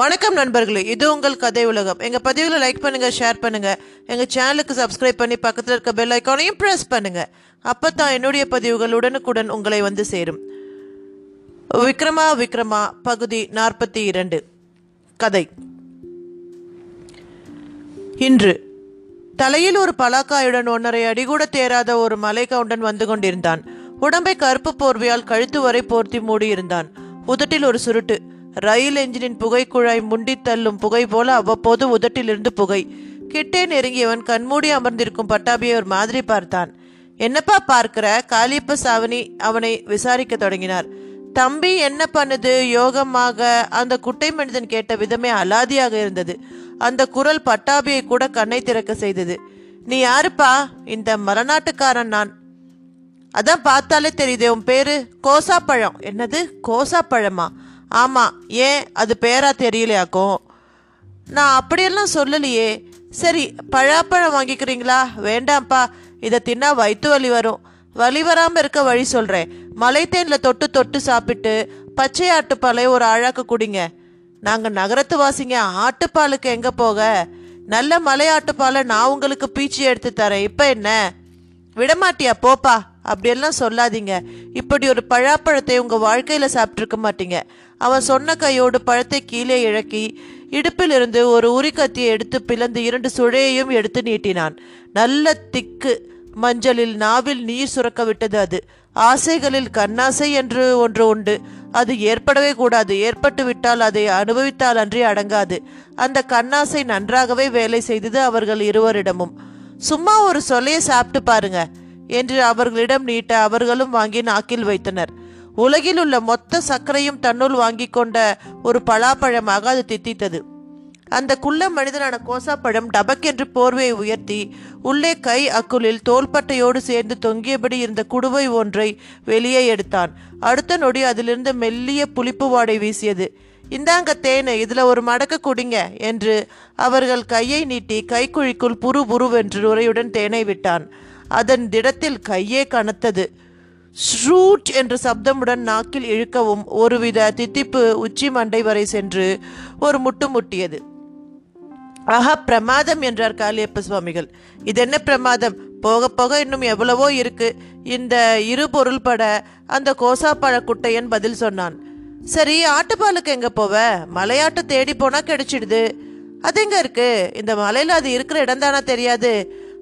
வணக்கம் நண்பர்களே இது உங்கள் கதை உலகம். எங்கள் பதிவுகளை லைக் பண்ணுங்கள் ஷேர் பண்ணுங்கள் எங்கள் சேனலுக்கு சப்ஸ்கிரைப் பண்ணி பக்கத்தில் இருக்க பெல் ஐக்கானையும் ப்ரெஸ் பண்ணுங்கள் அப்போ தான் என்னுடைய பதிவுகள் உடனுக்குடன் உங்களை வந்து சேரும். விக்ரமா விக்ரமா பகுதி நாற்பத்தி இரண்டு. கதை. இன்று தலையில் ஒரு பலாக்காயுடன் ஒன்றரை அடி கூட தேராத ஒரு மலைக்கவுண்டன் வந்து கொண்டிருந்தான். உடம்பை கருப்பு போர்வையால் கழுத்து வரை போர்த்தி மூடியிருந்தான். உதட்டில் ஒரு சுருட்டு. ரயில் என்ஜினின் புகைக்குழாய் முண்டி தள்ளும் புகை போல அவ்வப்போது உதட்டிலிருந்து புகை. கிட்டே நெருங்கியவன் கண்மூடி அமர்ந்திருக்கும் பட்டாபியை ஒரு மாதிரி பார்த்தான். என்னப்பா பார்க்கிற? காளியப்ப சாவணி அவனை விசாரிக்க தொடங்கினார். தம்பி என்ன பண்ணுது? யோகமாக. அந்த குட்டை மனிதன் கேட்ட விதமே அலாதியாக இருந்தது. அந்த குரல் பட்டாபியை கூட கண்ணை திறக்க செய்தது. நீ யாருப்பா? இந்த மரநாட்டுக்காரன் நான். அதான் பார்த்தாலே தெரியுது உன் பேரு? கோசாப்பழம். என்னது? கோசாப்பழமா? ஆமாம் ஏன்? அது பேரா தெரியலையாக்கும் நான் அப்படியெல்லாம் சொல்லலையே. சரி பழாப்பழம் வாங்கிக்கிறீங்களா? வேண்டாம்ப்பா இதை தின்னா வயிற்று வலி வரும். வலி வராமல் இருக்க வழி சொல்கிறேன் மலைத்தேனில் தொட்டு தொட்டு சாப்பிட்டு பச்சை ஆட்டுப்பாலை ஒரு அழாக்கு குடிங்க. நாங்கள் நகரத்து வாசிங்க ஆட்டுப்பாலுக்கு எங்கே போக? நல்ல மலை ஆட்டுப்பாலை நான் உங்களுக்கு பீச்சி எடுத்து தரேன். இப்போ என்ன? விடமாட்டியா? போப்பா. அப்படியெல்லாம் சொல்லாதீங்க. இப்படி ஒரு பழாப்பழத்தை உங்கள் வாழ்க்கையில் சாப்பிட்ருக்க மாட்டீங்க. அவன் சொன்ன கையோடு பழத்தை கீழே இழக்கி இடுப்பிலிருந்து ஒரு உரிக்கத்தியை எடுத்து பிளந்து இரண்டு சுழையையும் எடுத்து நீட்டினான். நல்ல திக்கு மஞ்சளில் நாவில் நீர் சுரக்க விட்டது அது. ஆசைகளில் கண்ணாசை என்று ஒன்று உண்டு. அது ஏற்படவே கூடாது. ஏற்பட்டு விட்டால் அதை அனுபவித்தால் அன்றி அடங்காது. அந்த கண்ணாசை நன்றாகவே வேலை செய்தது அவர்கள் இருவரிடமும். சும்மா ஒரு சொல்லைய சாப்பிட்டு பாருங்க. என்று அவர்களிடம் நீட்ட அவர்களும் வாங்கி நாக்கில் வைத்தனர். உலகில் உள்ள மொத்த சர்க்கரையும் தன்னுள் வாங்கி கொண்ட ஒரு பலாப்பழமாக அது தித்தித்தது. அந்த குள்ள மனிதனான கோசாப்பழம் டபக்கென்று போர்வையை உயர்த்தி உள்ளே கை அக்குளில் தோள்பட்டையோடு சேர்ந்து தொங்கியபடி இருந்த குடுவை ஒன்றை வெளியே எடுத்தான். அடுத்த நொடி அதிலிருந்து மெல்லிய புளிப்பு வாடை வீசியது. இந்தாங்க தேனு இதுல ஒரு மடக்கு குடிங்க என்று அவர்கள் கையை நீட்டி கைக்குழிக்குள் புரு புருவென்று உரையுடன் தேனை விட்டான். அதன் திடத்தில் கையே கனத்தது. ஸ்ரூட் என்ற சப்தமுடன் நாக்கில் இழுக்கவும் ஒருவித தித்திப்பு உச்சி மண்டை வரை சென்று ஒரு முட்டு முட்டியது. ஆஹா பிரமாதம் என்றார் காளியப்ப சுவாமிகள். இது என்ன பிரமாதம்? போக போக இன்னும் எவ்வளவோ இருக்கு. இந்த இரு பொருள் பட அந்த கோசாப்பழ குட்டையன் பதில் சொன்னான். சரி ஆட்டுப்பாலுக்கு எங்க போவ? மலையாட்டு தேடி போனா கிடைச்சிடுது. அது எங்க இருக்கு? இந்த மலையில அது இருக்கிற இடம் தானா தெரியாது.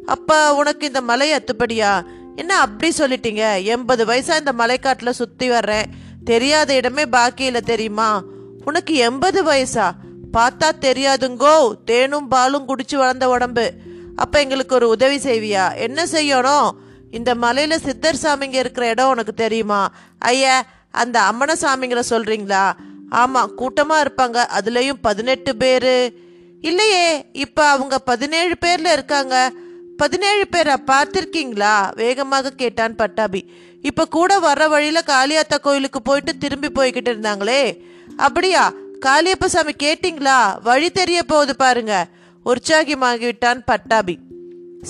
அப்ப உனக்கு இந்த மலை அத்துப்படியா? என்ன அப்படி சொல்லிட்டீங்க? எண்பது வயசா இந்த மலைக்காட்டுல சுத்தி வர்றேன். தெரியாத இடமே பாக்கி தெரியுமா? உனக்கு எண்பது வயசா? பார்த்தா தெரியாதுங்கோ. தேனும் பாலும் குடிச்சு வளர்ந்த உடம்பு. அப்ப எங்களுக்கு ஒரு உதவி செய்வியா? என்ன செய்யணும்? இந்த மலையில சித்தர் சாமிங்க இருக்கிற இடம் உனக்கு தெரியுமா? ஐயா அந்த அம்மன சாமிங்களை சொல்றீங்களா? ஆமா கூட்டமா இருப்பாங்க. அதுலயும் பதினெட்டு பேரு. இல்லையே இப்ப அவங்க பதினேழு பேர்ல இருக்காங்க. பதினேழு பேரா? பார்த்திருக்கீங்களா? வேகமாக கேட்டான் பட்டாபி. இப்ப கூட வர்ற வழியில காளியாத்தா கோயிலுக்கு போயிட்டு திரும்பி போய்கிட்டு இருந்தாங்களே. அப்படியா? காளியப்ப சாமி கேட்டிங்களா? வழி தெரிய போகுது பாருங்க. உற்சாகமாகி விட்டான் பட்டாபி.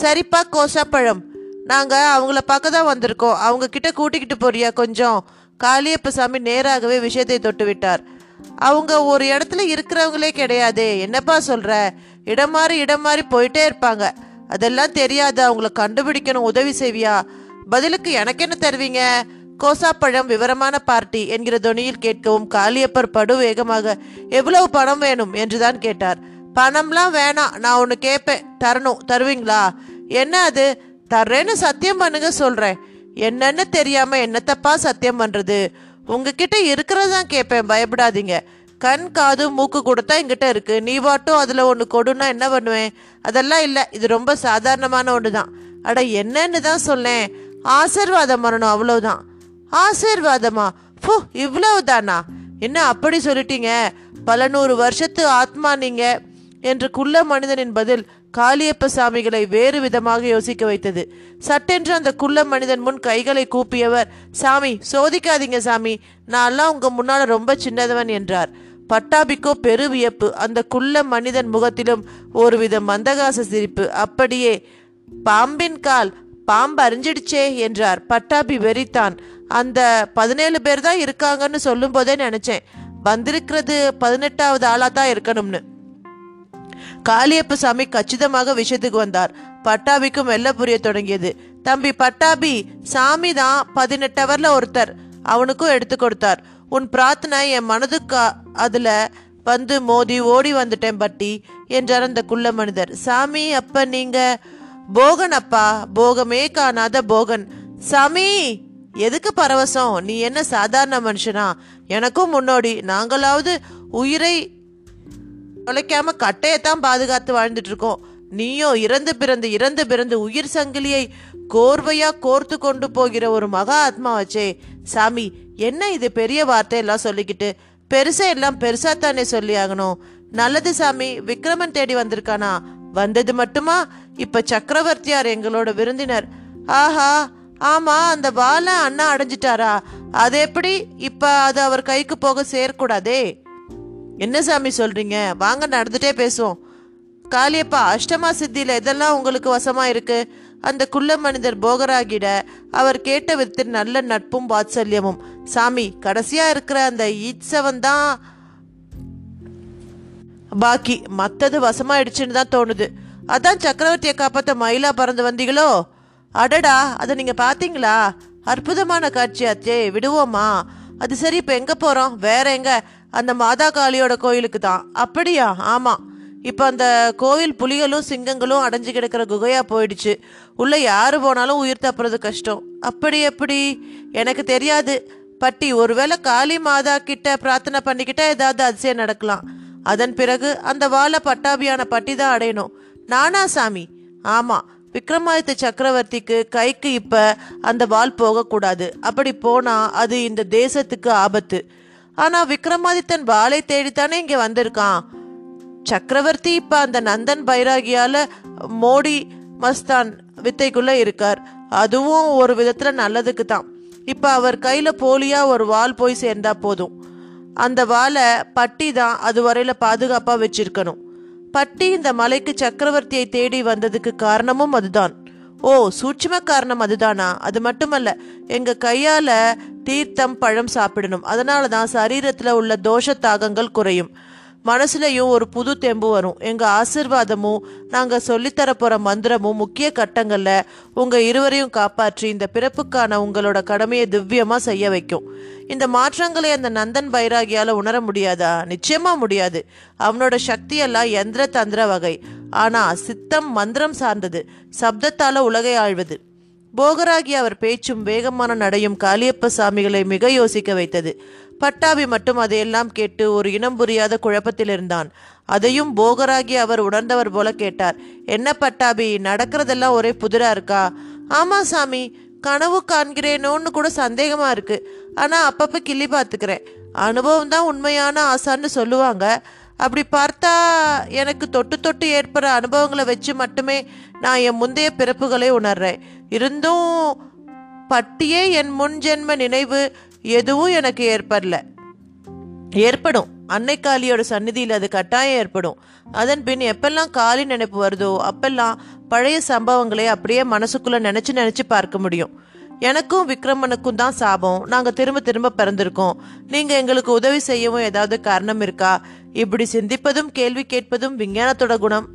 சரிப்பா கோசாப்பழம் நாங்க அவங்கள பார்க்க தான் வந்திருக்கோம். அவங்க கிட்ட கூட்டிக்கிட்டு போறியா கொஞ்சம்? காளியப்ப சாமி நேராகவே விஷயத்தை தொட்டு விட்டார் அவங்க ஒரு இடத்துல இருக்கிறவங்களே கிடையாதே. என்னப்பா சொல்ற? இடம் மாறி இடம் மாறி போயிட்டே இருப்பாங்க. அதெல்லாம் தெரியாது? அவங்கள கண்டுபிடிக்கணும் உதவி செய்வியா? பதிலுக்கு எனக்கு என்ன தருவீங்க? கோசாப்பழம் விவரமான பார்ட்டி என்கிற தொனியில் கேட்கவும் காளியப்பர் படு வேகமாக எவ்வளவு பணம் வேணும்? என்றுதான் கேட்டார். பணம்லாம் வேணாம். நான் ஒன்று கேட்பேன் தரணும். தருவீங்களா? என்ன அது? தர்றேன்னு சத்தியம் பண்ணுங்க சொல்கிறேன் என்னன்னு தெரியாமல் என்னத்தப்பா சத்தியம் பண்ணுறது உங்ககிட்ட இருக்கிறதான் கேட்பேன் பயப்படாதீங்க. கண் காது மூக்கு கூட தான் எங்கிட்ட இருக்கு. நீ வாட்டும் அதுல ஒன்று கொடுன்னா என்ன பண்ணுவேன்? அதெல்லாம் இல்லை. இது ரொம்ப சாதாரணமான ஒன்று தான் அட என்னன்னு தான் சொன்னேன். ஆசிர்வாதம் வரணும் அவ்வளவுதான். ஆசீர்வாதமா? ஃபு இவ்வளவுதானா? என்ன அப்படி சொல்லிட்டீங்க? பல நூறு வருஷத்து ஆத்மா நீங்க என்று குள்ள மனிதனின் பதில் காளியப்ப சாமிகளை வேறு விதமாக யோசிக்க வைத்தது. சட்டென்று அந்த குள்ள மனிதன் முன் கைகளை கூப்பியவர் சாமி சோதிக்காதீங்க சாமி. நான்லாம் உங்க முன்னால ரொம்ப சின்னதவன் என்றார். பட்டாபிக்கோ பெரு வியப்பு. அந்த குள்ள மனிதன் முகத்திலும் ஒருவித மந்தகாச சிரிப்பு. அப்படியே பாம்பின் கால் பாம்பு அறிஞ்சிடுச்சே என்றார். பட்டாபி வெறித்தான். அந்த பதினேழு பேர் தான் இருக்காங்கன்னு சொல்லும் போதே நினைச்சேன். வந்திருக்கிறது பதினெட்டாவது ஆளா தான் இருக்கணும்னு. காளியப்ப சாமி கச்சிதமாக விஷயத்துக்கு வந்தார். பட்டாபிக்கும் மெல்ல புரிய தொடங்கியது. தம்பி பட்டாபி சாமி தான் பதினெட்டவர்ல ஒருத்தர். அவனுக்கும் எடுத்து கொடுத்தார். உன் பிரார்த்தனை என் மனதுக்கு அதில் வந்து மோதி ஓடி வந்துட்டேன் பட்டி என்றார் அந்த குள்ள மனிதர். சாமி அப்ப நீங்க போகன் அப்பா போகமே காணாத போகன். சாமி எதுக்கு பரவசம்? நீ என்ன சாதாரண மனுஷனா? எனக்கும் முன்னோடி. நாங்களாவது உயிரை தொலைக்காம கட்டையத்தான் பாதுகாத்து வாழ்ந்துட்டு இருக்கோம் நீயோ இறந்து பிறந்து இறந்து பிறந்து உயிர் சங்கிலியை கோர்வையா கோர்த்து கொண்டு போகிற ஒரு மகா ஆத்மாவாச்சே. சாமி என்ன இது பெரிய வார்த்தையெல்லாம் சொல்லிக்கிட்டு? பெருசா எல்லாம் பெருசா தானே சொல்லி ஆகணும். நல்லது சாமி விக்ரமன் தேடி வந்திருக்கானா? வந்தது மட்டுமா? இப்ப சக்கரவர்த்தியார் எங்களோட விருந்தினர். ஆஹா ஆமா அந்த வாலை அண்ணா அடைஞ்சிட்டாரா? அது எப்படி? இப்ப அது அவர் கைக்கு போக சேரக்கூடாதே? என்ன சாமி சொல்றீங்க? வாங்க நடந்துட்டே பேசுவோம். காளியப்பா அஷ்டமா சித்தியில இதெல்லாம் உங்களுக்கு வசமா இருக்கு? அந்த குள்ள மனிதர் போகராகிட அவர் கேட்ட விதத்தில் நல்ல நட்பும் வாத்சல்யமும். சாமி கடைசியா இருக்கிற அந்த ஈச்சவன் தான். பாக்கி மற்றது வசமாயிடுச்சுன்னு தான் தோணுது. அதான் சக்கரவர்த்தியை காப்பாற்ற மயிலா பறந்து வந்தீங்களோ? அடடா அதை நீங்கள் பார்த்தீங்களா அற்புதமான காட்சியாச்சே விடுவோமா? அது சரி இப்போ எங்கே போகிறோம் வேற எங்க? அந்த மாதா காளியோட கோயிலுக்கு தான். அப்படியா? ஆமாம் இப்போ அந்த கோவில் புலிகளும் சிங்கங்களும் அடைஞ்சு கிடக்கிற குகையாக போயிடுச்சு. உள்ளே யார் போனாலும் உயிர் தப்புறது கஷ்டம். அப்படி எப்படி? எனக்கு தெரியாது. பட்டி ஒருவேளை காளி மாதா கிட்ட பிரார்த்தனை பண்ணிக்கிட்டா ஏதாவது அதிசயம் நடக்கலாம். அதன் பிறகு அந்த வாழை பட்டாபியான பட்டி தான் அடையணும். நானா சாமி? ஆமாம் விக்ரமாதித்த சக்கரவர்த்திக்கு கைக்கு இப்போ அந்த வால் போகக்கூடாது. அப்படி போனால் அது இந்த தேசத்துக்கு ஆபத்து. ஆனால் விக்ரமாதித்தன் வாளை தேடித்தானே இங்கே வந்திருக்கான். சக்கரவர்த்தி இப்ப அந்த நந்தன் பைராகியால மோடி மஸ்தான் வித்தைக்குள்ள இருக்கார். அதுவும் ஒரு விதத்துல நல்லதுக்கு தான். இப்ப அவர் கையில போலியா ஒரு வால் போய் சேர்ந்தா போதும். அந்த வாலை பட்டி தான் அது வரையில பாதுகாப்பா வச்சிருக்கணும். பட்டி இந்த மலைக்கு சக்கரவர்த்தியை தேடி வந்ததுக்கு காரணமும் அதுதான். ஓ சூட்சும காரணம் அதுதானா? அது மட்டுமல்ல எங்க கையால தீர்த்தம் பழம் சாப்பிடணும். அதனால தான் சரீரத்துல உள்ள தோஷ தாகங்கள் குறையும். மனசுலையும் ஒரு புது தெம்பு வரும். எங்கள் ஆசிர்வாதமும் நாங்கள் சொல்லித்தரப்போகிற மந்திரமும் முக்கிய கட்டங்களில் உங்கள் இருவரையும் காப்பாற்றி இந்த பிறப்புக்கான உங்களோட கடமையை திவ்யமாக செய்ய வைக்கும். இந்த மாற்றங்களை அந்த நந்தன் பைராகியால் உணர முடியாதா? நிச்சயமாக முடியாது. அவனோட சக்தியெல்லாம் எந்திர தந்திர வகை. ஆனால் சித்தம் மந்திரம் சார்ந்தது. சப்தத்தால் உலகை ஆழ்வது. போகராகி அவர் பேச்சும் வேகமான நடையும் காளியப்ப சாமிகளை மிக யோசிக்க வைத்தது. பட்டாபி மட்டும் அதையெல்லாம் கேட்டு ஒரு இனம் புரியாத குழப்பத்தில் இருந்தான் அதையும் போகராகி அவர் உணர்ந்தவர் போல கேட்டார். என்ன பட்டாபி நடக்கிறதெல்லாம் ஒரே புதிரா இருக்கா? ஆமா சாமி கனவு காண்கிறேனோன்னு கூட சந்தேகமா இருக்கு. ஆனா அப்பப்ப கிள்ளி பார்த்துக்கிறேன். அனுபவம் தான் உண்மையான ஆசான்னு சொல்லுவாங்க. அப்படி பார்த்தா எனக்கு தொட்டு தொட்டு ஏற்படுற அனுபவங்களை வச்சு மட்டுமே நான் என் முந்தைய பிறப்புகளை உணர்றேன். இருந்தும் பட்டியே என் முன் ஜென்ம நினைவு எதுவும் எனக்கு ஏற்படல. ஏற்படும். அன்னைக்காலியோட சந்நிதியில் அது கட்டாயம் ஏற்படும். அதன் பின் எப்பெல்லாம் காளி நினைப்பு வருதோ அப்பெல்லாம் பழைய சம்பவங்களை அப்படியே மனசுக்குள்ள நினைச்சு நினைச்சு பார்க்க முடியும். எனக்கும் விக்ரமனுக்கும் தான் சாபம். நாங்கள் திரும்ப திரும்ப பிறந்திருக்கோம். நீங்கள் எங்களுக்கு உதவி செய்யவும் ஏதாவது காரணம் இருக்கா? இப்படி சிந்திப்பதும் கேள்வி கேட்பதும் விஞ்ஞானத்தோட குணம்.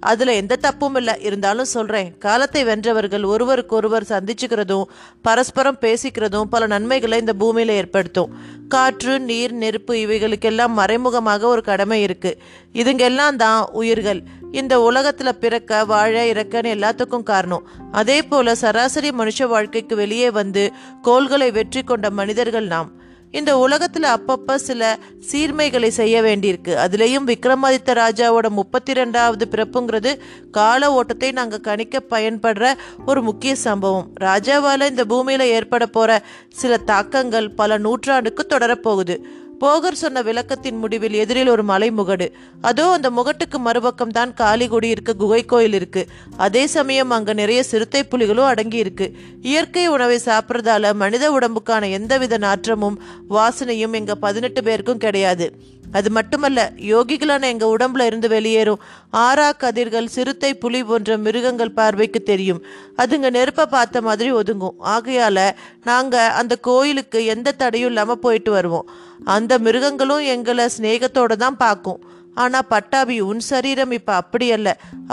அதுல எந்த தப்பும் இல்லை. இருந்தாலும் சொல்றேன் காலத்தை வென்றவர்கள் ஒருவருக்கொருவர் சந்திச்சுக்கிறதும் பரஸ்பரம் பேசிக்கிறதும் பல நன்மைகளை இந்த பூமியில ஏற்படுத்தும். காற்று நீர் நெருப்பு இவைகளுக்கெல்லாம் மறைமுகமாக ஒரு கடமை இருக்கு. இதுங்கெல்லாம் தான் உயிர்கள். இந்த உலகத்துல பிறக்க வாழ இறக்கன்னு எல்லாத்துக்கும் காரணம். அதே போல சராசரி மனுஷ வாழ்க்கைக்கு வெளியே வந்து கோள்களை வெற்றி கொண்ட மனிதர்கள் நாம். இந்த உலகத்துல அப்பப்ப சில சீர்மைகளை செய்ய வேண்டியிருக்கு. அதுலேயும் விக்ரமாதித்த ராஜாவோட முப்பத்தி ரெண்டாவது பிறப்புங்கிறது கால ஓட்டத்தை நாங்க கணிக்க பயன்படுற ஒரு முக்கிய சம்பவம். ராஜாவால இந்த பூமியில ஏற்பட போற சில தாக்கங்கள் பல நூற்றாண்டுக்கு தொடரப்போகுது. போகர் சொன்ன விளக்கத்தின் முடிவில் எதிரில் ஒரு மலை முகடு. அதோ அந்த முகட்டுக்கு மறுபக்கம் தான் காளிகுடி இருக்க குகை கோயில் இருக்கு. அதே சமயம் அங்க நிறைய சிறுத்தை புலிகளும் அடங்கி இருக்கு. இயற்கை உணவை சாப்பிட்றதால மனித உடம்புக்கான எந்தவித நாற்றமும் வாசனையும் எங்க பதினெட்டு பேருக்கும் கிடையாது. அது மட்டுமல்ல யோகிகளான எங்கள் உடம்புல இருந்து வெளியேறும் ஆறா கதிர்கள் சிறுத்தை புலி போன்ற மிருகங்கள் பார்வைக்கு தெரியும். அதுங்க நெருப்பை பார்த்த மாதிரி ஒதுங்கும். ஆகையால் நாங்கள் அந்த கோயிலுக்கு எந்த தடையும் இல்லாமல் போயிட்டு வருவோம். அந்த மிருகங்களும் எங்களை சிநேகத்தோடு தான் பார்க்கும். ஆனால் பட்டாபி உன் சரீரம் இப்போ அப்படி அல்ல.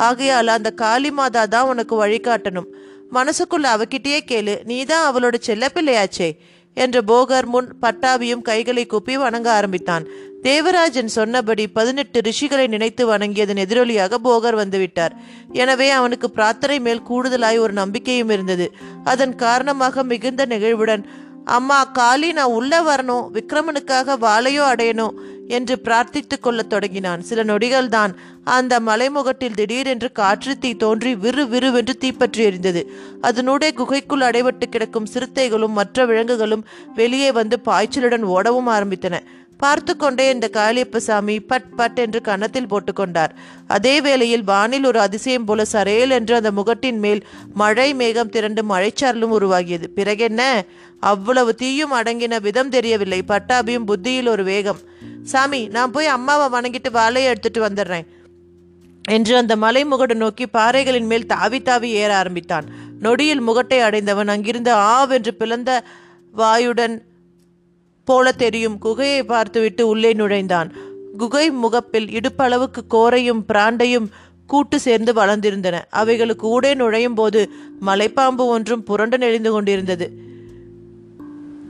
ஆகையால் அந்த காளி மாதா தான் உனக்கு வழிகாட்டணும் மனசுக்குள்ள அவகிட்டயே கேளு நீ தான் அவளோட செல்லப்பிள்ளையாச்சே? என்ற போகர் முன் பட்டாபியும் கைகளை கூப்பி வணங்க ஆரம்பித்தான். தேவராஜன் சொன்னபடி பதினெட்டு ரிஷிகளை நினைத்து வணங்கியதன் எதிரொலியாக போகர் வந்துவிட்டார். எனவே அவனுக்கு பிரார்த்தனை மேல் கூடுதலாய் ஒரு நம்பிக்கையும் இருந்தது. அதன் காரணமாக மிகுந்த நெகிழ்வுடன் அம்மா காலி நான் உள்ள வரணும். விக்ரமனுக்காக வாளையோ அடையணும் என்று பிரார்த்தித்துக் கொள்ளத் தொடங்கினான். சில நொடிகள் தான் அந்த மலைமுகட்டில் திடீரென்று காற்று தீ தோன்றி விறு விறுவென்று தீப்பற்றி எரிந்தது. அதனூடே குகைக்குள் அடைபட்டு கிடக்கும் சிறுத்தைகளும் மற்ற விலங்குகளும் வெளியே வந்து பாய்ச்சலுடன் ஓடவும் ஆரம்பித்தன. பார்த்து கொண்டே இந்த காளியப்பசாமி பட் பட் என்று கன்னத்தில் போட்டுக்கொண்டார். அதே வேளையில் வானில் ஒரு அதிசயம் போல சரேல் என்று அந்த முகட்டின் மேல் மழை மேகம் திரண்டு மழைச்சாரலும் உருவாகியது. பிறகென்ன? அவ்வளவு தீயும் அடங்கின விதம் தெரியவில்லை. பட்டாபியும் புத்தியில் ஒரு வேகம் சாமி நான் போய் அம்மாவை வணங்கிட்டு வாழையை எடுத்துட்டு வந்துடுறேன் என்று அந்த மலைமுகடு நோக்கி பாறைகளின் மேல் தாவி தாவி ஏற ஆரம்பித்தான். நொடியில் முகட்டை அடைந்தவன் அங்கிருந்து ஆவென்று பிளந்த வாயுடன் போல தெரியும். குகையை பார்த்துவிட்டு உள்ளே நுழைந்தான். குகை முகப்பில் இடுப்பளவுக்கு கோரையும் பிராண்டையும் கூட்டு சேர்ந்து வளர்ந்திருந்தன. அவைகளுக்கு ஊடே நுழையும் போது மலைப்பாம்பு ஒன்றும் புரண்டு நெளிந்து கொண்டிருந்தது.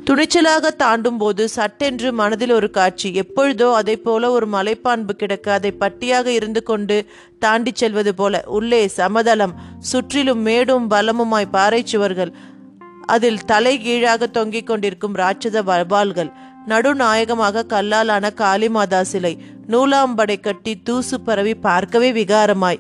துணிச்சலாக தாண்டும் போது சட்டென்று மனதில் ஒரு காட்சி. எப்பொழுதோ அதை போல ஒரு மலைப்பான்பு கிடக்க அதை பட்டியாக இருந்து கொண்டு தாண்டி செல்வது போல. உள்ளே சமதளம் சுற்றிலும் மேடும் பலமுமாய் பாறை சுவர்கள் அதில் தலைகீழாக தொங்கிக் கொண்டிருக்கும் ராட்சத வபால்கள் நடுநாயகமாக கல்லாலான காளிமாதா சிலை நூலாம்படை கட்டி தூசு பரவி பார்க்கவே விகாரமாய்.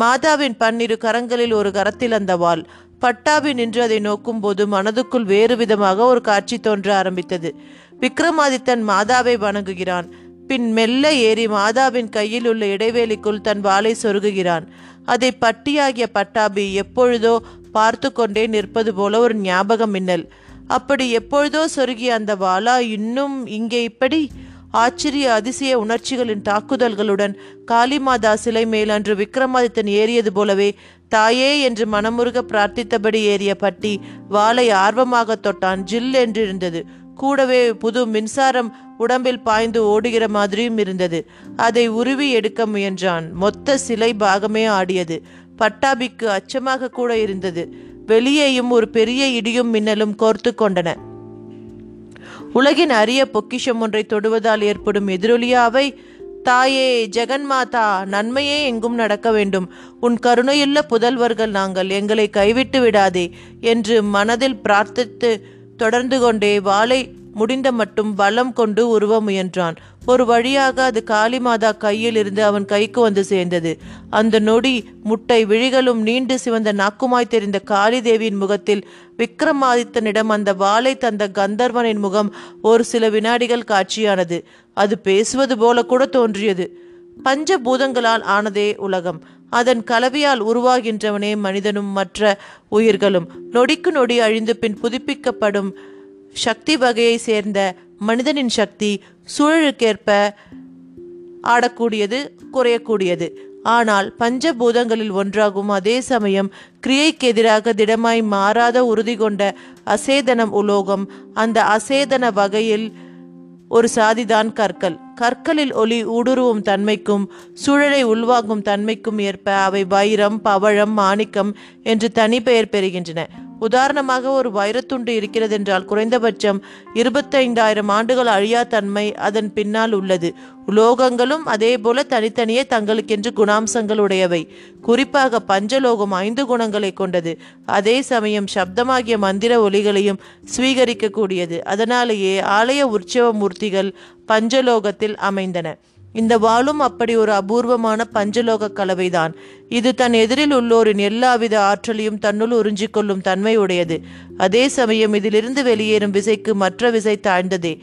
மாதாவின் பன்னிரு கரங்களில் ஒரு கரத்தில் அந்த வாள். பட்டாபி நின்று அதை நோக்கும் போது மனதுக்குள் வேறு விதமாக ஒரு காட்சி தோன்ற ஆரம்பித்தது. விக்ரமாதித்தன் மாதாவை வணங்குகிறான். பின் மெல்ல ஏறி மாதாவின் கையில் உள்ள இடைவேளிக்குள் தன் வாளை சொருகுகிறான். அதை பட்டியாகிய பட்டாபி எப்பொழுதோ பார்த்து கொண்டே நிற்பது போல ஒரு ஞாபகம் மின்னல். அப்படி எப்பொழுதோ சொருகிய அந்த வாலா இன்னும் இங்கே இப்படி? ஆச்சரிய அதிசய உணர்ச்சிகளின் தாக்குதல்களுடன் காளிமாதா சிலை மேல் அன்று விக்ரமாதித்தன் ஏறியது போலவே தாயே என்று மனமுருக பிரார்த்தித்தபடி ஏறிய பட்டி வாளை ஆர்வமாக தொட்டான். ஜில் என்றிருந்தது. கூடவே புது மின்சாரம் உடம்பில் பாய்ந்து ஓடுகிற மாதிரியும் இருந்தது. அதை உருவி எடுக்க முயன்றான். மொத்த சிலை பாகமே ஆடியது. பட்டாபிக்கு அச்சமாக கூட இருந்தது. வெளியேயும் ஒரு பெரிய இடியும் மின்னலும் கோர்த்து கொண்டன. உலகின் அரிய பொக்கிஷம் ஒன்றை தொடுவதால் ஏற்படும் எதிரொலியாவை தாயே ஜெகன்மாதா நன்மையே எங்கும் நடக்க வேண்டும். உன் கருணையுள்ள புதல்வர்கள் நாங்கள் எங்களை கைவிட்டு விடாதே என்று மனதில் பிரார்த்தித்து தொடர்ந்து கொண்டே வாளை முடிந்த மட்டும் பலம் கொண்டு உருவ முயன்றான். ஒரு வழியாக அது காளிமாதா கையில் இருந்து அவன் கைக்கு வந்து சேர்ந்தது. அந்த நொடி முட்டை விழிகளும் நீண்டு சிவந்த நாக்குமாய் தெரிந்த காளி தேவியின் முகத்தில் விக்ரமாதித்தனிடம் அந்த வாளை தந்த கந்தர்வனின் முகம் ஒரு சில வினாடிகள் காட்சியானது. அது பேசுவது போல கூட தோன்றியது. பஞ்சபூதங்களால் ஆனதே உலகம். அதன் கலவையால் உருவாகின்றவனே மனிதனும் மற்ற உயிர்களும். நொடிக்கு நொடி அழிந்து பின் புதுப்பிக்கப்படும் சக்தி வகையை சேர்ந்த மனிதனின் சக்தி சூழலுக்கேற்ப ஆடக்கூடியது குறையக்கூடியது. ஆனால் பஞ்சபூதங்களில் ஒன்றாகும் அதே சமயம் கிரியைக்கு எதிராக திடமாய் மாறாத உறுதி கொண்ட அசேதனம் உலோகம் அந்த அசேதன வகையில் ஒரு சாதிதான் கற்கள். கற்களில் ஒளி ஊடுருவும் தன்மைக்கும் சூழலை உள்வாங்கும் தன்மைக்கும் ஏற்ப அவை வைரம் பவழம் மாணிக்கம் என்று தனி பெயர் பெறுகின்றன. உதாரணமாக ஒரு வைரத்துண்டு இருக்கிறதென்றால் குறைந்தபட்சம் இருபத்தைந்தாயிரம் ஆண்டுகள் அழியா தன்மை அதன் பின்னால் உள்ளது. உலோகங்களும் அதேபோல தனித்தனியே தங்களுக்கென்று குணாம்சங்கள் உடையவை குறிப்பாக பஞ்சலோகம் ஐந்து குணங்களை கொண்டது. அதே சமயம் சப்தமாகிய மந்திர ஒலிகளையும் ஸ்வீகரிக்கக்கூடியது. அதனாலேயே ஆலய உற்சவ மூர்த்திகள் பஞ்சலோகத்தில் அமைந்தன. இந்த வாளும் அப்படி ஒரு அபூர்வமான பஞ்சலோக கலவைதான். இது தன் எதிரில் உள்ளோரின் எல்லாவித ஆற்றலையும் தன்னுள் உறிஞ்சிக்கொள்ளும் கொள்ளும் அதே சமயம் இதிலிருந்து வெளியேறும் விசைக்கு மற்ற விசை தாழ்ந்ததே.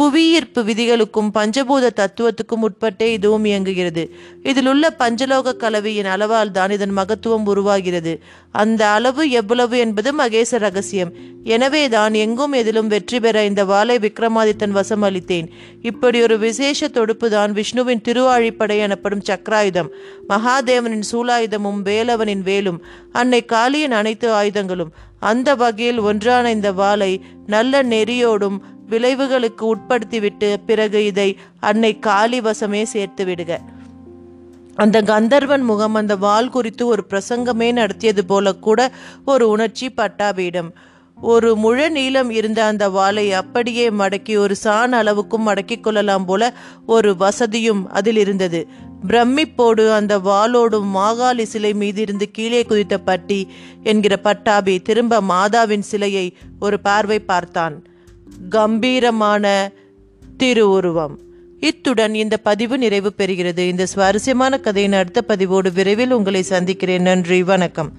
புவியீர்ப்பு விதிகளுக்கும் பஞ்சபூத தத்துவத்துக்கும் உட்பட்டே இதுவும் இயங்குகிறது. இதில் உள்ள பஞ்சலோக கலவையின் அளவால் தான் இதன் மகத்துவம் உருவாகிறது. அந்த அளவு எவ்வளவு என்பது மகேச ரகசியம். எனவே தான் எங்கும் எதிலும் வெற்றி பெற இந்த வாளை விக்ரமாதித்தன் வசம் அளித்தேன். இப்படி ஒரு விசேஷ தொடுப்பு தான் விஷ்ணுவின் திருவாழிப்படை எனப்படும் சக்கராயுதம். மகாதேவனின் சூலாயுதமும் வேலவனின் வேலும் அன்னை காளியின் அனைத்து ஆயுதங்களும். அந்த வகையில் ஒன்றான இந்த வாளை நல்ல நெறியோடும் விளைவுகளுக்கு உட்படுத்திவிட்டு பிறகு இதை அன்னை காளி வசமே சேர்த்து விடுக. அந்த கந்தர்வன் முகம் அந்த வாள் குறித்து ஒரு பிரசங்கமே நடத்தியது போல கூட ஒரு உணர்ச்சி பட்டாபியிடம் ஒரு முழ நீளம் இருந்த அந்த வாளை அப்படியே மடக்கி ஒரு சான் அளவுக்கும் மடக்கிக் கொள்ளலாம் போல ஒரு வசதியும் அதில் இருந்தது. பிரமிப்போடு அந்த வாளோடும் மாகாளி சிலை மீதிருந்து கீழே குதித்த பட்டி என்கிற பட்டாபி திரும்ப மாதாவின் சிலையை ஒரு பார்வை பார்த்தான். கம்பீரமான திருவுருவம். இத்துடன் இந்த பதிவு நிறைவு பெறுகிறது. இந்த சுவாரஸ்யமான கதையின் அடுத்த பதிவோடு விரைவில் உங்களை சந்திக்கிறேன். நன்றி வணக்கம்.